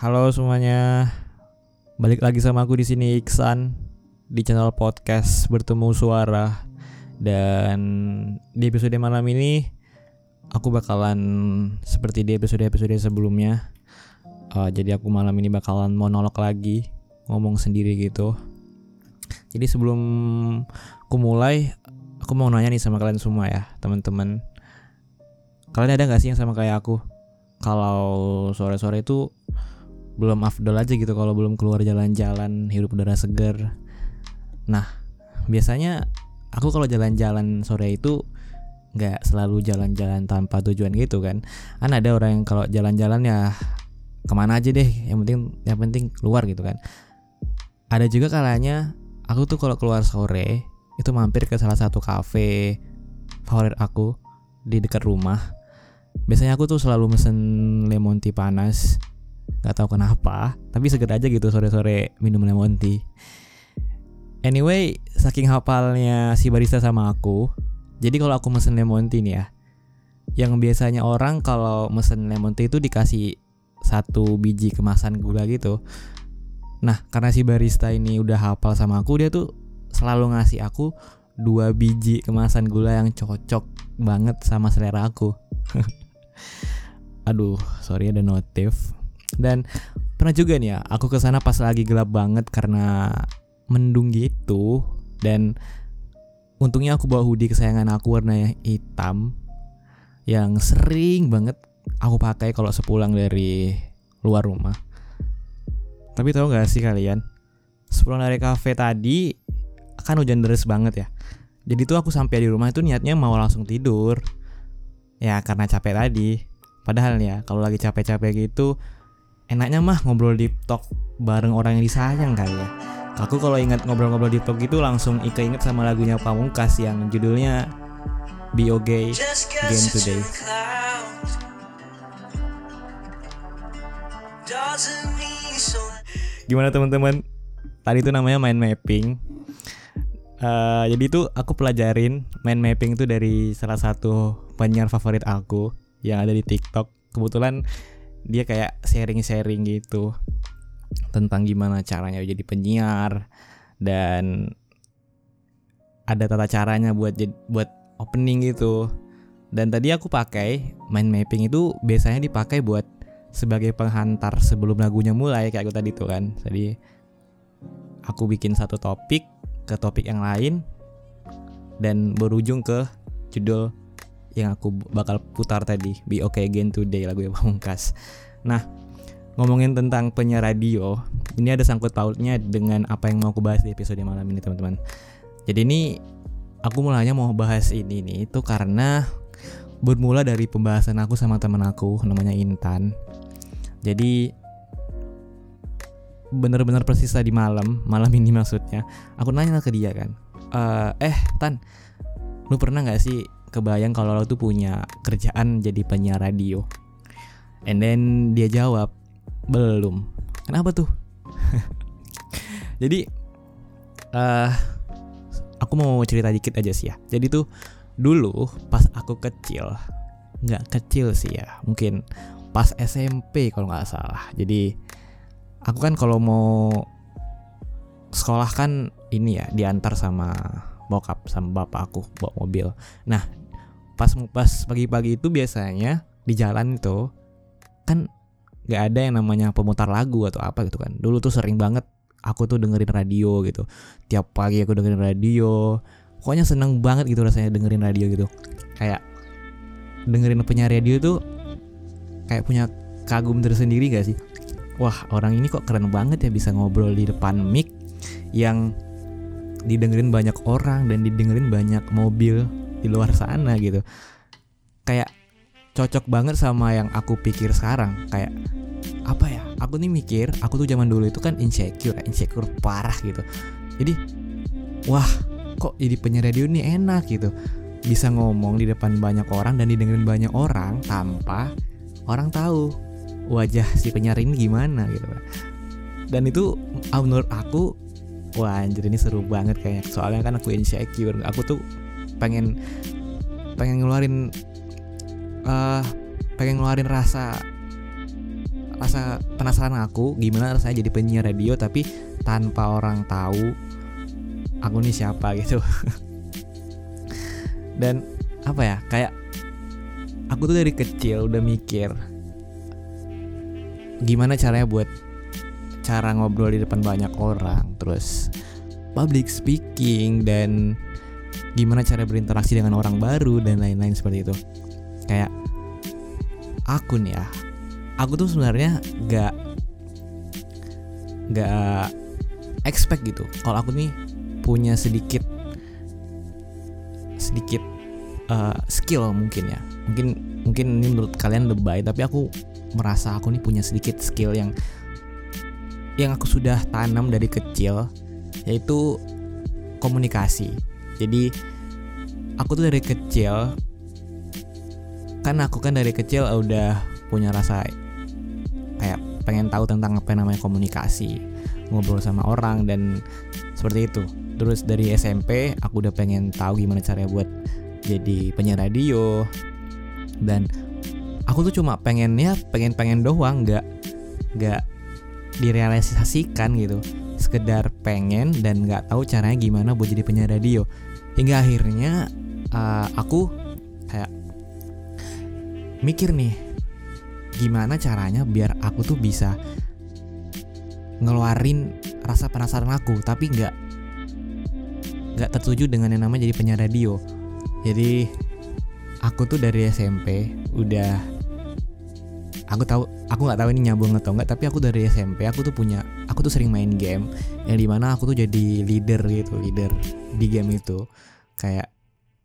Halo semuanya. Balik lagi sama aku di sini Iksan di channel podcast Bertemu Suara. Dan di episode malam ini aku bakalan seperti di episode-episode sebelumnya. Uh, jadi aku malam ini bakalan monolog lagi, ngomong sendiri gitu. Jadi sebelum aku mulai, aku mau nanya nih sama kalian semua ya, teman-teman. Kalian ada gak sih yang sama kayak aku? Kalau sore-sore itu belum afdol aja gitu kalau belum keluar jalan-jalan hirup udara segar. Nah, biasanya aku kalau jalan-jalan sore itu nggak selalu jalan-jalan tanpa tujuan gitu kan. Kan ada orang yang kalau jalan-jalan ya ke mana aja deh, yang penting yang penting keluar gitu kan. Ada juga kalanya aku tuh kalau keluar sore itu mampir ke salah satu kafe favorit aku di dekat rumah biasanya aku tuh selalu mesen lemon tea panas nggak tahu kenapa tapi seger aja gitu sore-sore minum lemon tea anyway saking hafalnya si barista sama aku jadi kalau aku mesen lemon tea nih ya yang biasanya orang kalau mesen lemon tea itu dikasih satu biji kemasan gula gitu. Nah karena si barista ini udah hafal sama aku dia tuh selalu ngasih aku dua biji kemasan gula yang cocok banget sama selera aku. Aduh sorry ada notif dan pernah juga nih ya aku ke sana pas lagi gelap banget karena mendung gitu. Dan untungnya aku bawa hoodie kesayangan aku warnanya hitam yang sering banget aku pakai kalau sepulang dari luar rumah. Tapi tahu nggak sih kalian sepulang dari kafe tadi kan hujan deras banget ya. Jadi tuh aku sampai di rumah itu niatnya mau langsung tidur. Ya karena capek tadi. Padahal ya kalau lagi capek-capek gitu enaknya mah ngobrol di talk bareng orang yang disayang kali ya. Aku kalau ingat ngobrol-ngobrol di talk gitu langsung inget sama lagunya Pamungkas yang judulnya Be Okay Again Today. gimana teman-teman? Tadi itu namanya mind mapping. Uh, jadi itu aku pelajarin mind mapping itu dari salah satu penyiar favorit aku yang ada di TikTok. Kebetulan dia kayak sharing-sharing gitu tentang gimana caranya jadi penyiar dan ada tata caranya buat buat opening gitu. Dan tadi aku pakai mind mapping itu biasanya dipakai buat sebagai penghantar sebelum lagunya mulai kayak aku tadi tuh kan. Jadi aku bikin satu topik ke topik yang lain dan berujung ke judul yang aku bakal putar tadi Be Okay Again Today lagu yang pamungkas. Nah ngomongin tentang penyiar radio ini ada sangkut pautnya dengan apa yang mau aku bahas di episode malam ini teman-teman. Jadi ini aku mulanya mau bahas ini nih itu karena bermula dari pembahasan aku sama teman aku namanya Intan. Jadi bener-bener persis tadi malam malam ini maksudnya aku nanya ke dia kan e, eh tan lu pernah nggak sih kebayang kalau lo tuh punya kerjaan jadi penyiar radio. And then dia jawab belum. Kenapa tuh? Jadi uh, aku mau cerita dikit aja sih ya. Jadi tuh dulu pas aku kecil nggak kecil sih ya mungkin pas SMP kalau nggak salah. Jadi aku kan kalau mau sekolah kan ini ya diantar sama bokap sama bapak aku bawa mobil. Nah pas pas pagi-pagi itu biasanya di jalan itu kan nggak ada yang namanya pemutar lagu atau apa gitu kan. Dulu tuh sering banget aku tuh dengerin radio gitu. Tiap pagi aku dengerin radio. Pokoknya seneng banget gitu rasanya dengerin radio gitu. Kayak dengerin penyiar radio tuh kayak punya kagum tersendiri gak sih? wah orang ini kok keren banget ya bisa ngobrol di depan mic yang didengerin banyak orang dan didengerin banyak mobil di luar sana gitu. Kayak cocok banget sama yang aku pikir sekarang. Kayak apa ya aku nih mikir aku tuh zaman dulu itu kan insecure insecure parah gitu. Jadi wah kok jadi penyiar radio ini enak gitu. Bisa ngomong di depan banyak orang dan didengerin banyak orang tanpa orang tahu wajah si penyiar ini gimana gitu. Dan itu menurut aku wah anjir ini seru banget kayaknya. Soalnya kan aku insecure aku tuh pengen pengen ngeluarin uh, pengen ngeluarin rasa rasa penasaran aku gimana rasanya jadi penyiar radio tapi tanpa orang tahu aku nih siapa gitu. Dan apa ya kayak aku tuh dari kecil udah mikir gimana caranya buat cara ngobrol di depan banyak orang terus public speaking dan gimana cara berinteraksi dengan orang baru dan lain-lain seperti itu. Kayak aku nih ya aku tuh sebenarnya gak gak expect gitu. Kalau aku nih punya sedikit sedikit uh, skill mungkin ya. Mungkin mungkin ini menurut kalian lebay tapi aku merasa aku nih punya sedikit skill yang yang aku sudah tanam dari kecil yaitu komunikasi jadi aku tuh dari kecil kan aku kan dari kecil udah punya rasa kayak pengen tahu tentang apa namanya komunikasi ngobrol sama orang dan seperti itu. Terus dari SMP aku udah pengen tahu gimana caranya buat jadi penyiar radio. Dan aku tuh cuma pengen ya pengen pengen doang nggak nggak direalisasikan gitu. Sekedar pengen dan nggak tahu caranya gimana buat jadi penyiar radio hingga akhirnya uh, aku kayak mikir nih gimana caranya biar aku tuh bisa ngeluarin rasa penasaran aku tapi nggak nggak tertuju dengan yang namanya jadi penyiar radio. Jadi aku tuh dari SMP udah aku tahu aku nggak tahu ini nyambung atau enggak tapi aku dari SMP aku tuh punya aku tuh sering main game yang di mana aku tuh jadi leader gitu leader di game itu. Kayak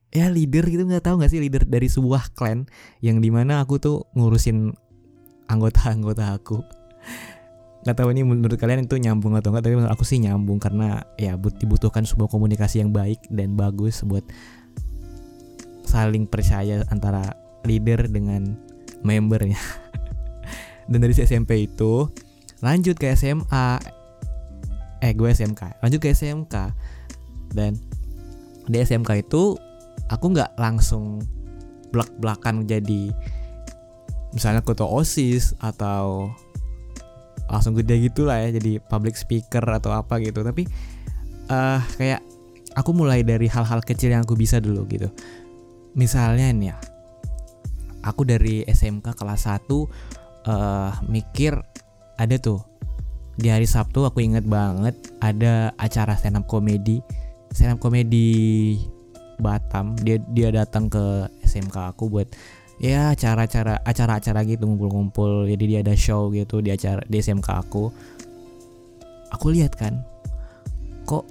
ya leader gitu nggak tahu nggak sih leader dari sebuah clan yang di mana aku tuh ngurusin anggota-anggota aku. Nggak tahu ini menurut kalian itu nyambung atau enggak tapi menurut aku sih nyambung karena ya dibutuhkan sebuah komunikasi yang baik dan bagus buat saling percaya antara leader dengan membernya dan dari SMP itu lanjut ke SMA eh gue SMK lanjut ke SMK dan di SMK itu aku nggak langsung belak belakan jadi misalnya ketua osis atau langsung gede gitu lah ya jadi public speaker atau apa gitu. Tapi uh, kayak aku mulai dari hal-hal kecil yang aku bisa dulu gitu. Misalnya nih ya aku dari SMK kelas 1 uh, mikir ada tuh. Di hari Sabtu aku inget banget ada acara stand up comedy stand up comedy Batam. Dia dia datang ke SMK aku buat ya acara-acara acara-acara gitu ngumpul-ngumpul. Jadi dia ada show gitu di acara di SMK aku. Aku lihat kan kok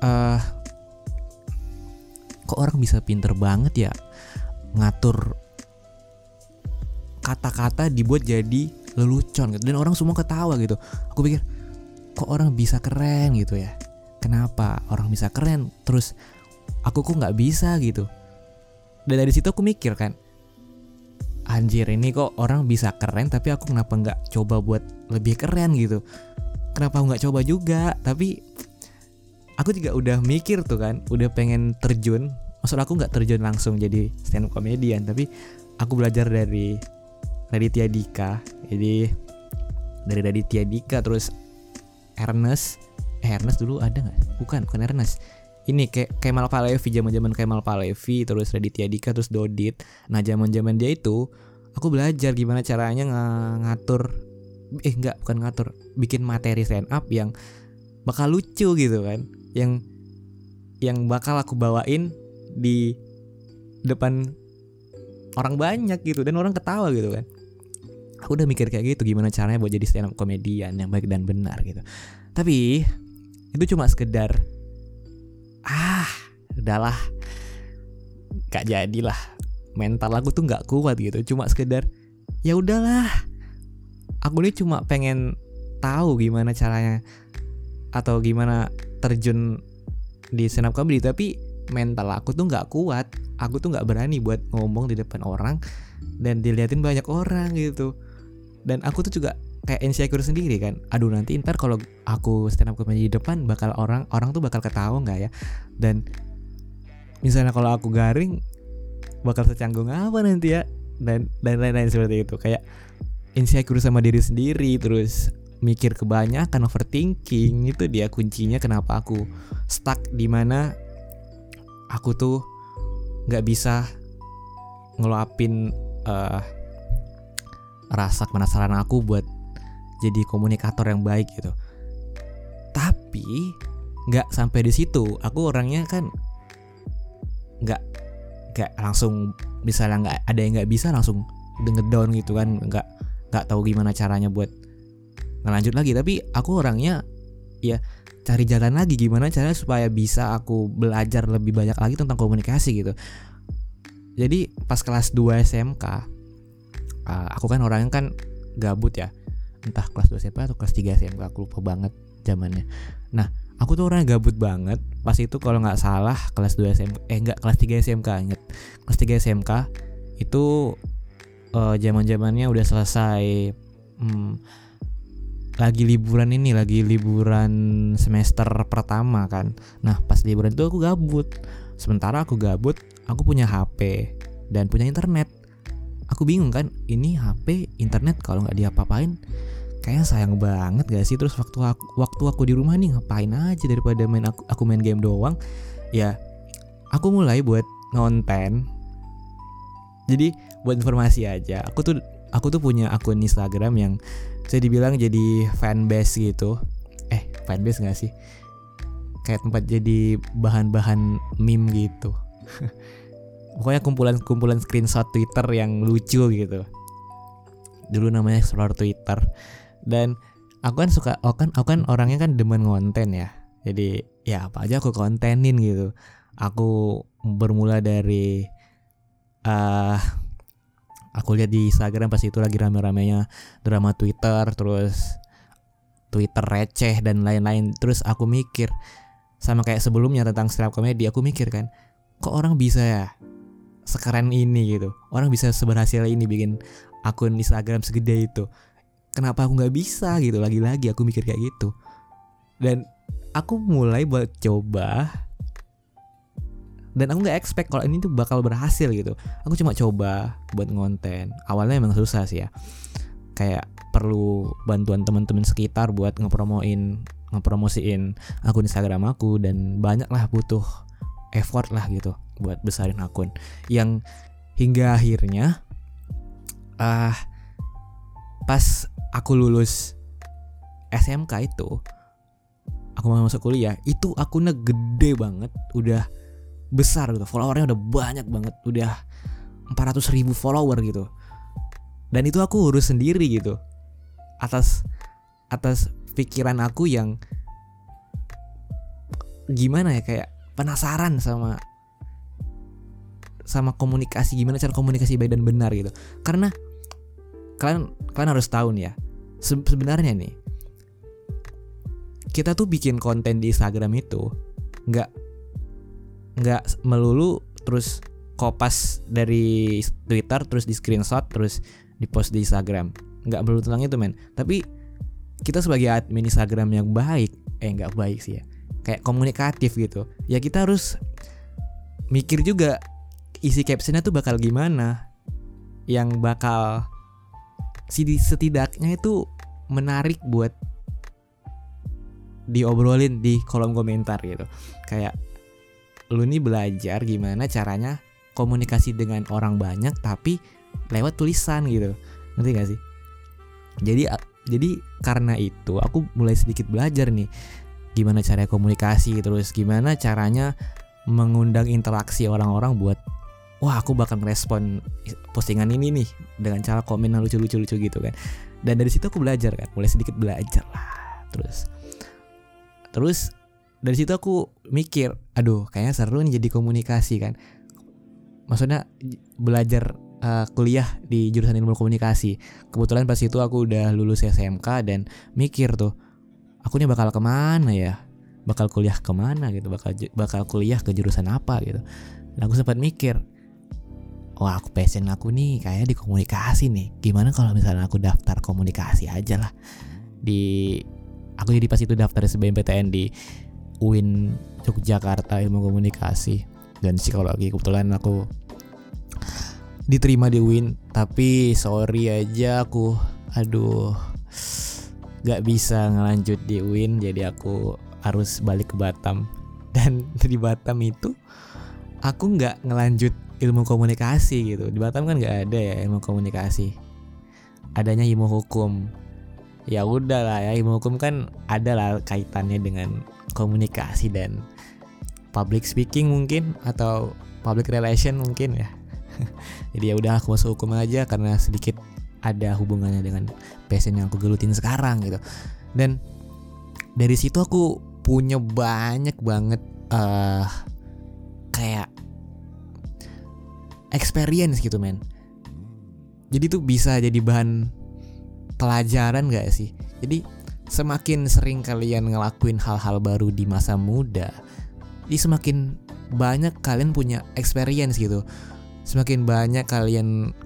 uh, kok orang bisa pinter banget ya ngatur kata-kata dibuat jadi lelucon gitu. Dan orang semua ketawa gitu. Aku pikir kok orang bisa keren gitu ya? Kenapa orang bisa keren? Terus aku kok nggak bisa gitu? Dan dari situ aku mikir kan anjir ini kok orang bisa keren tapi aku kenapa nggak coba buat lebih keren gitu? Kenapa nggak coba juga? Tapi aku juga udah mikir tuh kan udah pengen terjun. Maksud aku nggak terjun langsung jadi stand up comedian tapi aku belajar dari Raditya Dika. Jadi dari Raditya Dika terus Ernest. Eh Ernest dulu ada nggak? Bukan bukan Ernest. Ini kayak Kemal Palevi zaman zaman Kemal Palevi terus Raditya Dika terus Dodit. Nah zaman zaman dia itu aku belajar gimana caranya ng ngatur eh nggak bukan ngatur bikin materi stand up yang bakal lucu gitu kan. Yang yang bakal aku bawain di depan orang banyak gitu dan orang ketawa gitu kan aku udah mikir kayak gitu gimana caranya buat jadi stand up komedian yang baik dan benar gitu. Tapi itu cuma sekedar ah udahlah gak jadilah mental aku tuh nggak kuat gitu. Cuma sekedar ya udahlah aku ini cuma pengen tahu gimana caranya atau gimana terjun di stand up comedy tapi mental aku tuh nggak kuat. Aku tuh nggak berani buat ngomong di depan orang dan diliatin banyak orang gitu dan aku tuh juga kayak insecure sendiri kan. Aduh nanti ntar kalau aku stand up comedy di depan bakal orang orang tuh bakal ketawa nggak ya? Dan misalnya kalau aku garing bakal secanggung apa nanti ya? Dan dan lain-lain seperti itu. Kayak insecure sama diri sendiri terus mikir kebanyakan overthinking itu dia kuncinya kenapa aku stuck di mana aku tuh nggak bisa ngeluapin uh, rasa penasaran aku buat jadi komunikator yang baik gitu. Tapi nggak sampai di situ. Aku orangnya kan nggak nggak langsung misalnya nggak ada yang nggak bisa langsung denger down gitu kan. Nggak nggak tahu gimana caranya buat ngelanjut lagi. Tapi aku orangnya ya cari jalan lagi gimana caranya supaya bisa aku belajar lebih banyak lagi tentang komunikasi gitu. Jadi pas kelas 2 SMK uh, aku kan orangnya kan gabut ya. Entah kelas 2 SMK atau kelas 3 SMK aku lupa banget zamannya. Nah aku tuh orangnya gabut banget. Pas itu kalau nggak salah kelas 2 SMK eh enggak kelas 3 SMK inget kelas 3 SMK itu uh, zaman zamannya udah selesai hmm, lagi liburan ini lagi liburan semester pertama kan. Nah pas liburan itu aku gabut. Sementara aku gabut aku punya HP dan punya internet aku bingung kan ini HP internet kalau nggak diapa-apain kayaknya sayang banget gak sih? Terus waktu aku, waktu aku di rumah nih ngapain aja daripada main aku, aku main game doang? Ya aku mulai buat ngonten. Jadi buat informasi aja aku tuh aku tuh punya akun Instagram yang bisa dibilang jadi fanbase gitu. Eh fanbase gak sih? Kayak tempat jadi bahan-bahan meme gitu pokoknya kumpulan-kumpulan screenshot Twitter yang lucu gitu. Dulu namanya explore Twitter. Dan aku kan suka aku kan aku kan orangnya kan demen konten ya. Jadi ya apa aja aku kontenin gitu. Aku bermula dari uh, aku lihat di Instagram pas itu lagi rame-ramenya drama Twitter terus Twitter receh dan lain-lain. Terus aku mikir sama kayak sebelumnya tentang stand up comedy aku mikir kan kok orang bisa ya sekeren ini gitu. Orang bisa seberhasil ini bikin akun Instagram segede itu. Kenapa aku nggak bisa gitu? Lagi-lagi aku mikir kayak gitu. Dan aku mulai buat coba. Dan aku nggak expect kalau ini tuh bakal berhasil gitu. Aku cuma coba buat ngonten. Awalnya emang susah sih ya. Kayak perlu bantuan teman-teman sekitar buat ngepromoin ngepromosiin akun Instagram aku dan banyak lah butuh effort lah gitu buat besarin akun. Yang hingga akhirnya ah uh, pas aku lulus SMK itu aku mau masuk kuliah itu akunnya gede banget udah besar gitu. Followernya udah banyak banget udah 400 ribu follower gitu. Dan itu aku urus sendiri gitu atas atas pikiran aku yang gimana ya kayak penasaran sama sama komunikasi gimana cara komunikasi baik dan benar gitu. Karena kalian kalian harus tahu nih ya se sebenarnya nih kita tuh bikin konten di Instagram itu nggak nggak melulu terus kopas dari Twitter terus di screenshot terus di post di Instagram. Nggak melulu tentang itu men. Tapi kita sebagai admin Instagram yang baik eh nggak baik sih ya kayak komunikatif gitu. Ya kita harus mikir juga isi captionnya tuh bakal gimana. Yang bakal setidaknya itu menarik buat diobrolin di kolom komentar gitu. Kayak lu nih belajar gimana caranya komunikasi dengan orang banyak tapi lewat tulisan gitu. Ngerti gak sih? Jadi jadi karena itu aku mulai sedikit belajar nih gimana cara komunikasi terus gimana caranya mengundang interaksi orang-orang buat wah aku bakal respon postingan ini nih dengan cara komen yang lucu-lucu lucu gitu kan. Dan dari situ aku belajar kan mulai sedikit belajar lah terus. Terus dari situ aku mikir aduh kayaknya seru nih jadi komunikasi kan. Maksudnya belajar uh, kuliah di jurusan ilmu komunikasi. Kebetulan pas itu aku udah lulus SMK dan mikir tuh aku nih bakal ke mana ya? Bakal kuliah ke mana gitu? Bakal bakal kuliah ke jurusan apa? gitu. Dan aku sempat mikir wah aku passion aku nih kayak di komunikasi nih. Gimana kalau misalnya aku daftar komunikasi aja lah? Di aku jadi pas itu daftar SBMPTN di UIN Yogyakarta ilmu komunikasi. Dan psikologi kebetulan aku diterima di UIN. Tapi sorry aja aku aduh gak bisa ngelanjut di UIN jadi aku harus balik ke Batam. Dan di Batam itu aku nggak ngelanjut ilmu komunikasi gitu. Di Batam kan nggak ada ya ilmu komunikasi. Adanya ilmu hukum. Ya udah lah ya ilmu hukum kan ada lah kaitannya dengan komunikasi dan public speaking mungkin atau public relation mungkin ya. Jadi ya udah aku masuk hukum aja karena sedikit ada hubungannya dengan passion yang aku gelutin sekarang gitu. Dan dari situ aku punya banyak banget uh, kayak experience gitu men. Jadi tuh bisa jadi bahan pelajaran gak sih? Jadi semakin sering kalian ngelakuin hal-hal baru di masa muda jadi semakin banyak kalian punya experience gitu. Semakin banyak kalian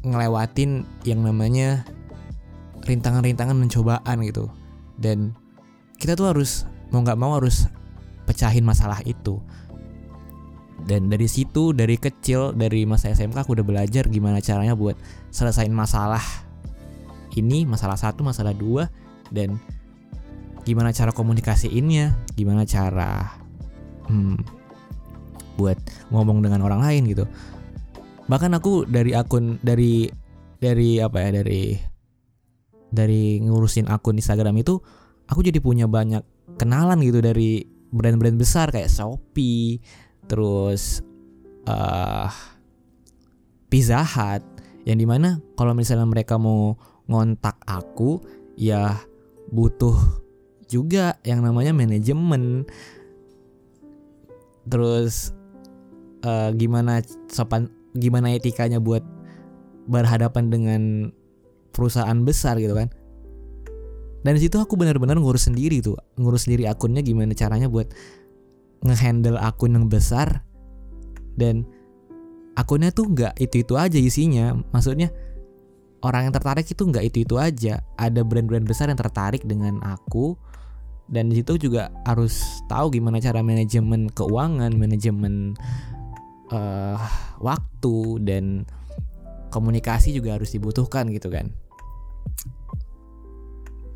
ngelewatin yang namanya rintangan-rintangan mencobaan gitu. Dan kita tuh harus mau nggak mau harus pecahin masalah itu. Dan dari situ dari kecil dari masa SMK aku udah belajar gimana caranya buat selesain masalah ini masalah satu masalah dua dan gimana cara komunikasiinnya gimana cara hmm, buat ngomong dengan orang lain gitu bahkan aku dari akun dari dari apa ya dari dari ngurusin akun Instagram itu aku jadi punya banyak kenalan gitu dari brand-brand besar kayak Shopee terus uh, Pizza Hut yang di mana kalau misalnya mereka mau ngontak aku ya butuh juga yang namanya manajemen. Terus uh, gimana sopan gimana etikanya buat berhadapan dengan perusahaan besar gitu kan. Dan situ aku benar-benar ngurus sendiri tuh ngurus sendiri akunnya gimana caranya buat ngehandle akun yang besar. Dan akunnya tuh nggak itu itu aja isinya maksudnya orang yang tertarik itu nggak itu itu aja. Ada brand-brand besar yang tertarik dengan aku dan di situ juga harus tahu gimana cara manajemen keuangan manajemen uh, waktu dan komunikasi juga harus dibutuhkan gitu kan.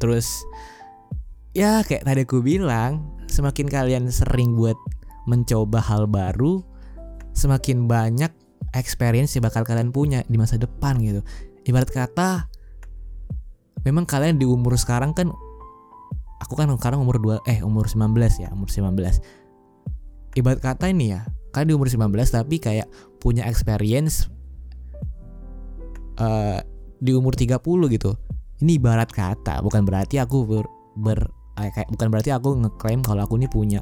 Terus ya kayak tadi aku bilang semakin kalian sering buat mencoba hal baru semakin banyak experience yang bakal kalian punya di masa depan gitu. Ibarat kata memang kalian di umur sekarang kan aku kan sekarang umur 2 eh umur 19 ya umur 19 ibarat kata ini ya kan di umur 19 tapi kayak punya experience uh, di umur 30 gitu. Ini ibarat kata bukan berarti aku ber, ber eh, kayak bukan berarti aku ngeklaim kalau aku ini punya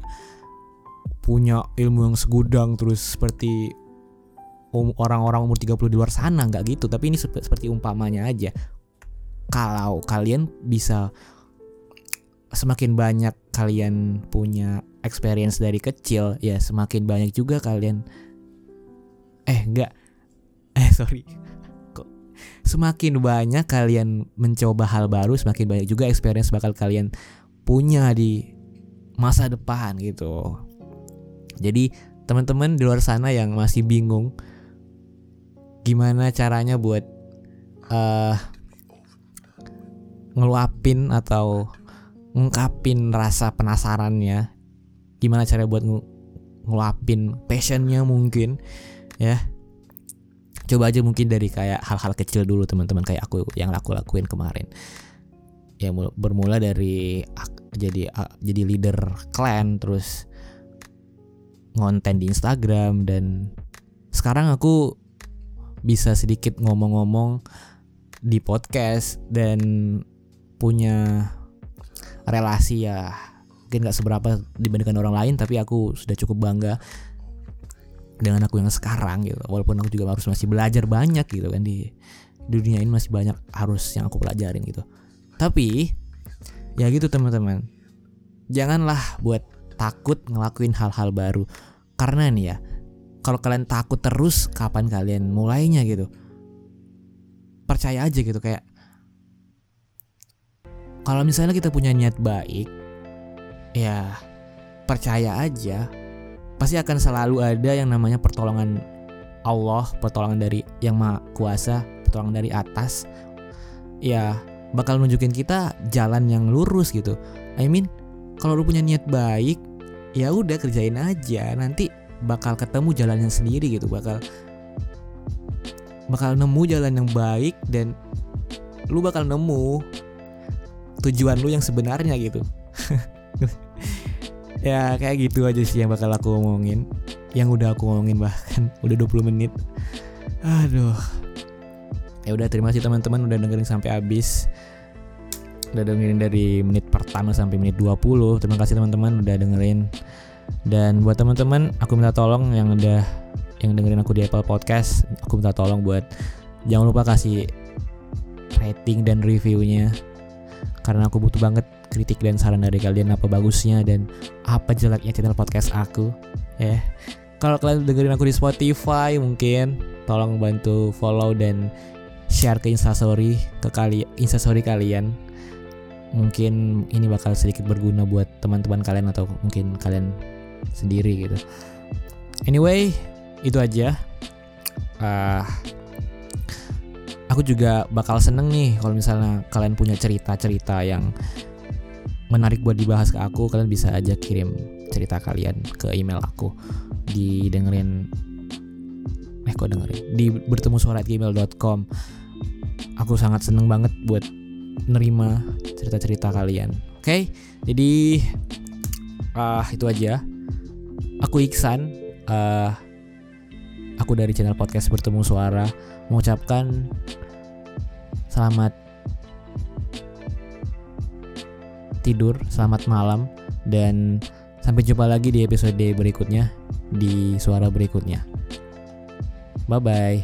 punya ilmu yang segudang terus seperti um, orang-orang umur 30 di luar sana nggak gitu. Tapi ini seperti umpamanya aja. Kalau kalian bisa semakin banyak kalian punya experience dari kecil ya semakin banyak juga kalian. Eh enggak. Eh sorry. Kok semakin banyak kalian mencoba hal baru semakin banyak juga experience bakal kalian punya di masa depan gitu. Jadi teman-teman di luar sana yang masih bingung gimana caranya buat uh, ngeluapin atau ngungkapin rasa penasarannya. Gimana cara buat ng ngelapin passionnya mungkin ya. Coba aja mungkin dari kayak hal-hal kecil dulu teman-teman kayak aku yang aku lakuin kemarin. Ya bermula dari jadi jadi leader clan terus ngonten di Instagram dan sekarang aku bisa sedikit ngomong-ngomong di podcast dan punya relasi ya mungkin gak seberapa dibandingkan orang lain tapi aku sudah cukup bangga dengan aku yang sekarang gitu. Walaupun aku juga harus masih belajar banyak gitu kan di dunia ini masih banyak harus yang aku pelajarin gitu. Tapi ya gitu teman-teman. Janganlah buat takut ngelakuin hal-hal baru. Karena nih ya kalau kalian takut terus kapan kalian mulainya gitu? Percaya aja gitu. Kayak kalau misalnya kita punya niat baik ya percaya aja. Pasti akan selalu ada yang namanya pertolongan Allah, pertolongan dari yang Maha Kuasa, pertolongan dari atas. Ya, bakal nunjukin kita jalan yang lurus gitu. I mean kalau lu punya niat baik ya udah kerjain aja. Nanti bakal ketemu jalannya sendiri gitu. Bakal bakal nemu jalan yang baik dan lu bakal nemu tujuan lu yang sebenarnya gitu. Ya kayak gitu aja sih yang bakal aku ngomongin yang udah aku ngomongin bahkan udah 20 menit. Aduh. Ya udah terima kasih teman-teman udah dengerin sampai habis. Udah dengerin dari menit pertama sampai menit 20 terima kasih teman-teman udah dengerin. Dan buat teman-teman aku minta tolong yang udah yang dengerin aku di Apple Podcast aku minta tolong buat jangan lupa kasih rating dan reviewnya karena aku butuh banget kritik dan saran dari kalian apa bagusnya dan apa jeleknya channel podcast aku. Ya kalau kalian dengerin aku di Spotify mungkin tolong bantu follow dan share ke instastory ke kali instastory kalian. Mungkin ini bakal sedikit berguna buat teman-teman kalian atau mungkin kalian sendiri gitu. Anyway itu aja. Uh, aku juga bakal seneng nih kalau misalnya kalian punya cerita-cerita yang menarik buat dibahas ke aku kalian bisa aja kirim cerita kalian ke email aku. Di dengerin eh kok dengerin? Di bertemu suara gmail.com aku sangat seneng banget buat nerima cerita-cerita kalian. Oke okay? jadi uh, itu aja. Aku Iksan uh, aku dari channel podcast bertemu suara. Mengucapkan selamat tidur, selamat malam, dan sampai jumpa lagi di episode berikutnya, di suara berikutnya. Bye bye.